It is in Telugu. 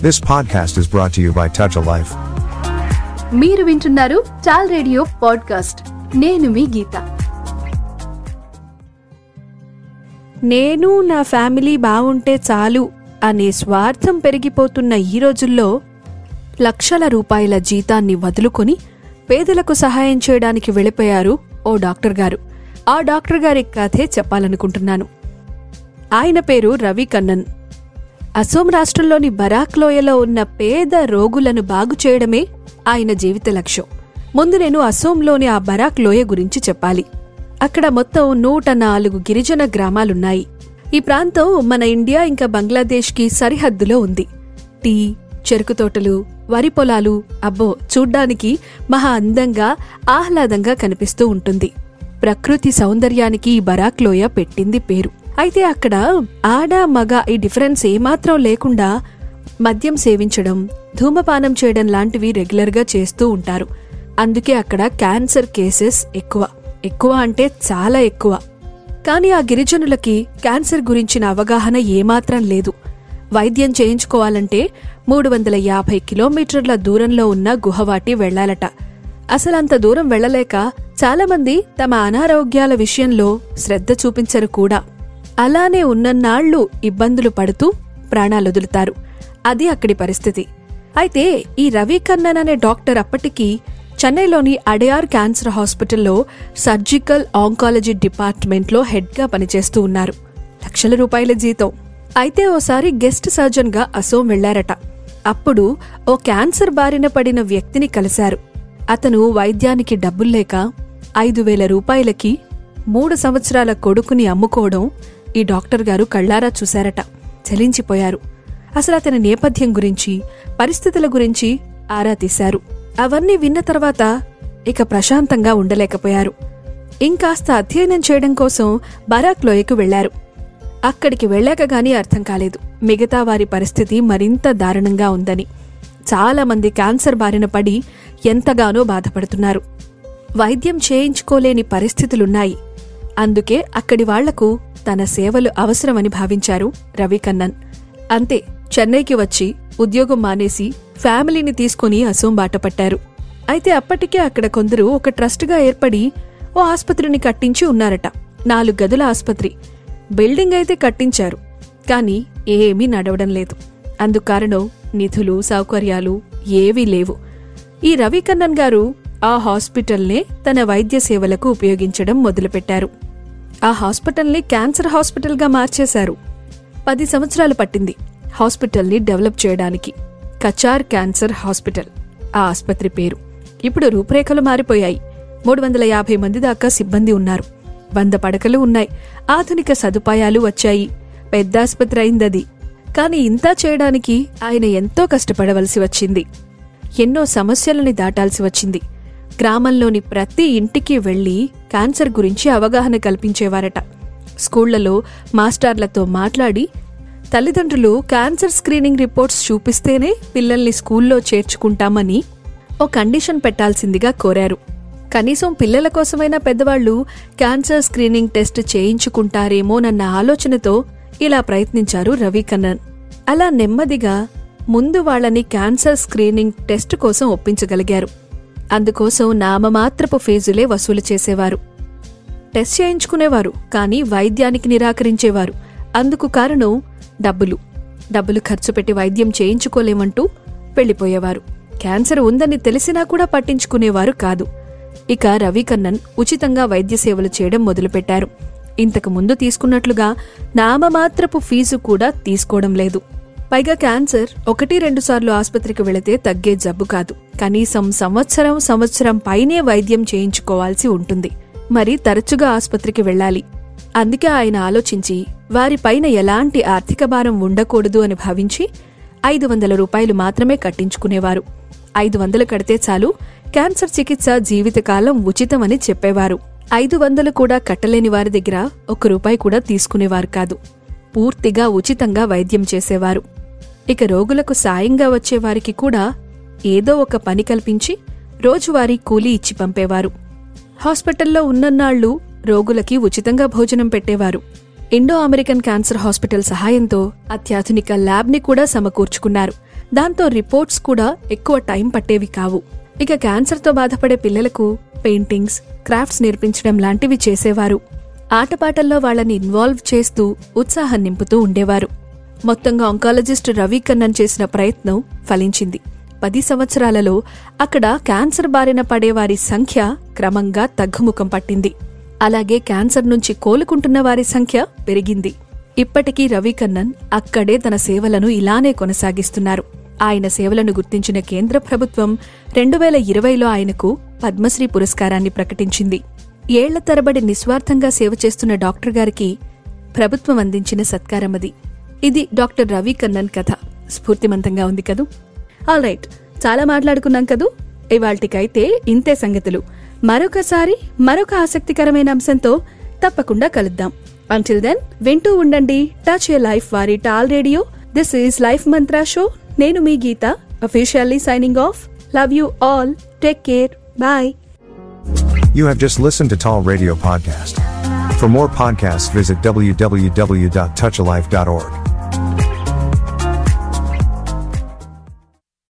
This podcast is brought to you by Touch a Life. మీరు వింటున్నారు చాల్ రేడియో పాడ్కాస్ట్ నేను మీ గీత. నేను నా ఫ్యామిలీ బావుంటే చాలు అనే స్వార్థం పెరిగిపోతున్న ఈ రోజుల్లో లక్షల రూపాయల జీతాన్ని వదులుకొని పేదలకు సహాయం చేయడానికి వెళ్ళిపోయారు ఓ డాక్టర్ గారు. ఆ డాక్టర్ గారి కథే చెప్పాలనుకుంటున్నాను. ఆయన పేరు రవి కన్నన్ అసోం రాష్ట్రంలోని బరాక్ లోయలో ఉన్న పేద రోగులను బాగు చేయడమే ఆయన జీవిత లక్ష్యం. ముందు నేను అసోంలోని ఆ బరాక్ లోయ గురించి చెప్పాలి. అక్కడ మొత్తం నూట నాలుగు గిరిజన గ్రామాలున్నాయి. ఈ ప్రాంతం మన ఇండియా ఇంకా బంగ్లాదేశ్కి సరిహద్దులో ఉంది. టీ చెరుకు తోటలు వరి పొలాలు అబ్బో చూడ్డానికి మహా అందంగా ఆహ్లాదంగా కనిపిస్తూ ఉంటుంది. ప్రకృతి సౌందర్యానికి ఈ బరాక్ లోయ పెట్టింది పేరు. అయితే అక్కడ ఆడ మగ ఈ డిఫరెన్స్ ఏమాత్రం లేకుండా మద్యం సేవించడం ధూమపానం చేయడం లాంటివి రెగ్యులర్గా చేస్తూ ఉంటారు. అందుకే అక్కడ క్యాన్సర్ కేసెస్ ఎక్కువ. ఎక్కువ అంటే చాలా ఎక్కువ. కానీ ఆ గిరిజనులకి క్యాన్సర్ గురించిన అవగాహన ఏమాత్రం లేదు. వైద్యం చేయించుకోవాలంటే మూడు వందల యాభై కిలోమీటర్ల దూరంలో ఉన్న గుహవాటి వెళ్ళాలట అంత దూరం వెళ్ళలేక చాలామంది తమ అనారోగ్యాల విషయంలో శ్రద్ధ చూపించరు కూడా. అలానే ఉన్నన్నాళ్ళు ఇబ్బందులు పడుతూ ప్రాణాలొదులుతారు. అది అక్కడి పరిస్థితి. అయితే ఈ రవి కన్నన్ అనే డాక్టర్ అప్పటికి చెన్నైలోని అడయార్ క్యాన్సర్ హాస్పిటల్లో సర్జికల్ ఆంకాలజీ డిపార్ట్మెంట్లో హెడ్గా పనిచేస్తూ ఉన్నారు. లక్షల రూపాయల జీతం. అయితే ఓసారి గెస్ట్ సర్జన్గా అసోం వెళ్ళారట. అప్పుడు ఓ క్యాన్సర్ బారిన పడిన వ్యక్తిని కలిశారు. అతను వైద్యానికి డబ్బుల్లేక ఐదు వేల రూపాయలకి మూడు సంవత్సరాల కొడుకుని అమ్ముకోవడం ఈ డాక్టర్ గారు కళ్ళారా చూశారట. చలించిపోయారు. అసలు అతని నేపథ్యం గురించి పరిస్థితుల గురించి ఆరా తీశారు. అవన్నీ విన్న తర్వాత ఇక ప్రశాంతంగా ఉండలేకపోయారు. ఇంకాస్త అధ్యయనం చేయడం కోసం బరాక్ లోయకు వెళ్ళారు. అక్కడికి వెళ్ళాక గానీ అర్థం కాలేదు. మిగతా వారి పరిస్థితి మరింత దారుణంగా ఉందని. చాలామంది క్యాన్సర్ బారిన పడి ఎంతగానో బాధపడుతున్నారు. వైద్యం చేయించుకోలేని పరిస్థితులున్నాయి. అందుకే అక్కడి వాళ్ళకు తన సేవలు అవసరమని భావించారు రవికన్నన్. అంతే చెన్నైకి వచ్చి ఉద్యోగం మానేసి ఫ్యామిలీని తీసుకుని అసోం బాట పట్టారు. అయితే అప్పటికే అక్కడ కొందరు ఒక ట్రస్ట్గా ఏర్పడి ఓ ఆసుపత్రిని కట్టించి ఉన్నారట. నాలుగు గదుల ఆసుపత్రి. బిల్డింగ్ అయితే కట్టించారు కానీ ఏమీ నడవడం లేదు. అందుకారణం నిధులు సౌకర్యాలు ఏవీ లేవు. ఈ రవికన్నన్ గారు ఆ హాస్పిటల్నే తన వైద్య సేవలకు ఉపయోగించడం మొదలుపెట్టారు. ఆ హాస్పిటల్ని క్యాన్సర్ హాస్పిటల్గా మార్చేశారు. పది సంవత్సరాలు పట్టింది హాస్పిటల్ని డెవలప్ చేయడానికి. కచార్ క్యాన్సర్ హాస్పిటల్ ఆ ఆసుపత్రి పేరు. ఇప్పుడు రూపురేఖలు మారిపోయాయి. మూడు వందల యాభై మంది దాకా సిబ్బంది ఉన్నారు. వంద పడకలు ఉన్నాయి. ఆధునిక సదుపాయాలు వచ్చాయి. పెద్ద ఆసుపత్రి అయిందది. కాని ఇంతా చేయడానికి ఆయన ఎంతో కష్టపడవలసి వచ్చింది. ఎన్నో సమస్యలని దాటాల్సి వచ్చింది. గ్రామంలోని ప్రతి ఇంటికి వెళ్ళి క్యాన్సర్ గురించి అవగాహన కల్పించేవారట. స్కూళ్ళలో మాస్టర్లతో మాట్లాడి తల్లిదండ్రులు క్యాన్సర్ స్క్రీనింగ్ రిపోర్ట్స్ చూపిస్తేనే పిల్లల్ని స్కూల్లో చేర్చుకుంటామని ఓ కండిషన్ పెట్టాల్సిందిగా కోరారు. కనీసం పిల్లల కోసమైనా పెద్దవాళ్ళు క్యాన్సర్ స్క్రీనింగ్ టెస్ట్ చేయించుకుంటారేమోనన్న ఆలోచనతో ఇలా ప్రయత్నించారు రవి కన్నన్ అలా నెమ్మదిగా ముందు వాళ్ళని క్యాన్సర్ స్క్రీనింగ్ టెస్ట్ కోసం ఒప్పించగలిగారు. అందుకోసం నామమాత్రపు ఫీజులే వసూలు చేసేవారు. టెస్ట్ చేయించుకునేవారు కానీ వైద్యానికి నిరాకరించేవారు. అందుకు కారణం డబ్బులు. డబ్బులు ఖర్చు పెట్టి వైద్యం చేయించుకోలేమంటూ వెళ్ళిపోయేవారు. క్యాన్సర్ ఉందని తెలిసినా కూడా పట్టించుకునేవారు కాదు. ఇక రవికన్నన్ ఉచితంగా వైద్య సేవలు చేయడం మొదలుపెట్టారు. ఇంతకు ముందు తీసుకున్నట్లుగా నామమాత్రపు ఫీజు కూడా తీసుకోవడం లేదు. పైగా క్యాన్సర్ ఒకటి రెండు సార్లు ఆసుపత్రికి వెళితే తగ్గే జబ్బు కాదు. కనీసం సంవత్సరం సంవత్సరం పైనే వైద్యం చేయించుకోవాల్సి ఉంటుంది. మరి తరచుగా ఆసుపత్రికి వెళ్ళాలి. అందుకే ఆయన ఆలోచించి వారిపైన ఎలాంటి ఆర్థిక భారం ఉండకూడదు అని భావించి ఐదు వందల రూపాయలు మాత్రమే కట్టించుకునేవారు. ఐదు వందలు కడితే చాలు క్యాన్సర్ చికిత్స జీవితకాలం ఉచితమని చెప్పేవారు. ఐదు వందలు కూడా కట్టలేని వారి దగ్గర ఒక్క రూపాయి కూడా తీసుకునేవారు కాదు. పూర్తిగా ఉచితంగా వైద్యం చేసేవారు. ఇక రోగులకు సాయంగా వచ్చేవారికి కూడా ఏదో ఒక పని కల్పించి రోజువారీ కూలీ ఇచ్చి పంపేవారు. హాస్పిటల్లో ఉన్నన్నాళ్ళు రోగులకి ఉచితంగా భోజనం పెట్టేవారు. ఇండో అమెరికన్ క్యాన్సర్ హాస్పిటల్ సహాయంతో అత్యాధునిక ల్యాబ్ని కూడా సమకూర్చుకున్నారు. దాంతో రిపోర్ట్స్ కూడా ఎక్కువ టైం పట్టేవి కావు. ఇక క్యాన్సర్తో బాధపడే పిల్లలకు పెయింటింగ్స్ క్రాఫ్ట్స్ నేర్పించడం లాంటివి చేసేవారు. ఆటపాటల్లో వాళ్ళని ఇన్వాల్వ్ చేస్తూ ఉత్సాహం నింపుతూ ఉండేవారు. మొత్తంగా ఆంకాలజిస్ట్ రవి కన్నన్ చేసిన ప్రయత్నం ఫలించింది. పది సంవత్సరాలలో అక్కడ క్యాన్సర్ బారిన పడేవారి సంఖ్య క్రమంగా తగ్గుముఖం పట్టింది. అలాగే క్యాన్సర్ నుంచి కోలుకుంటున్న వారి సంఖ్య పెరిగింది. ఇప్పటికీ రవి కన్నన్ అక్కడే తన సేవలను ఇలానే కొనసాగిస్తున్నారు. ఆయన సేవలను గుర్తించిన కేంద్ర ప్రభుత్వం రెండు వేల ఇరవైలో ఆయనకు పద్మశ్రీ పురస్కారాన్ని ప్రకటించింది. ఏళ్ళ తరబడి నిస్వార్థంగా సేవ చేస్తున్న డాక్టర్ గారికి ప్రభుత్వం అందించిన సత్కారమది. ఇది డాక్టర్ రవి కన్నన్ కథ. స్ఫూర్తిమంతంగా ఉంది కదూ? ఆల్ రైట్ చాలా మాట్లాడుకున్నాం కదూ? ఇవాల్టికైతే ఇంతే సంగతులు. మరొకసారి మరొక ఆసక్తికరమైన అంశంతో తప్పకుండా కలుద్దాం. అంటిల్ దెన్ వింటూ ఉండండి. టచ్ ఏ లైఫ్ వారి tall radio. This is life mantra show నేను మీ Geetha officially signing off love you all take care bye You have just listened to Tall Radio Podcast. For more podcasts, visit www.touchalife.org.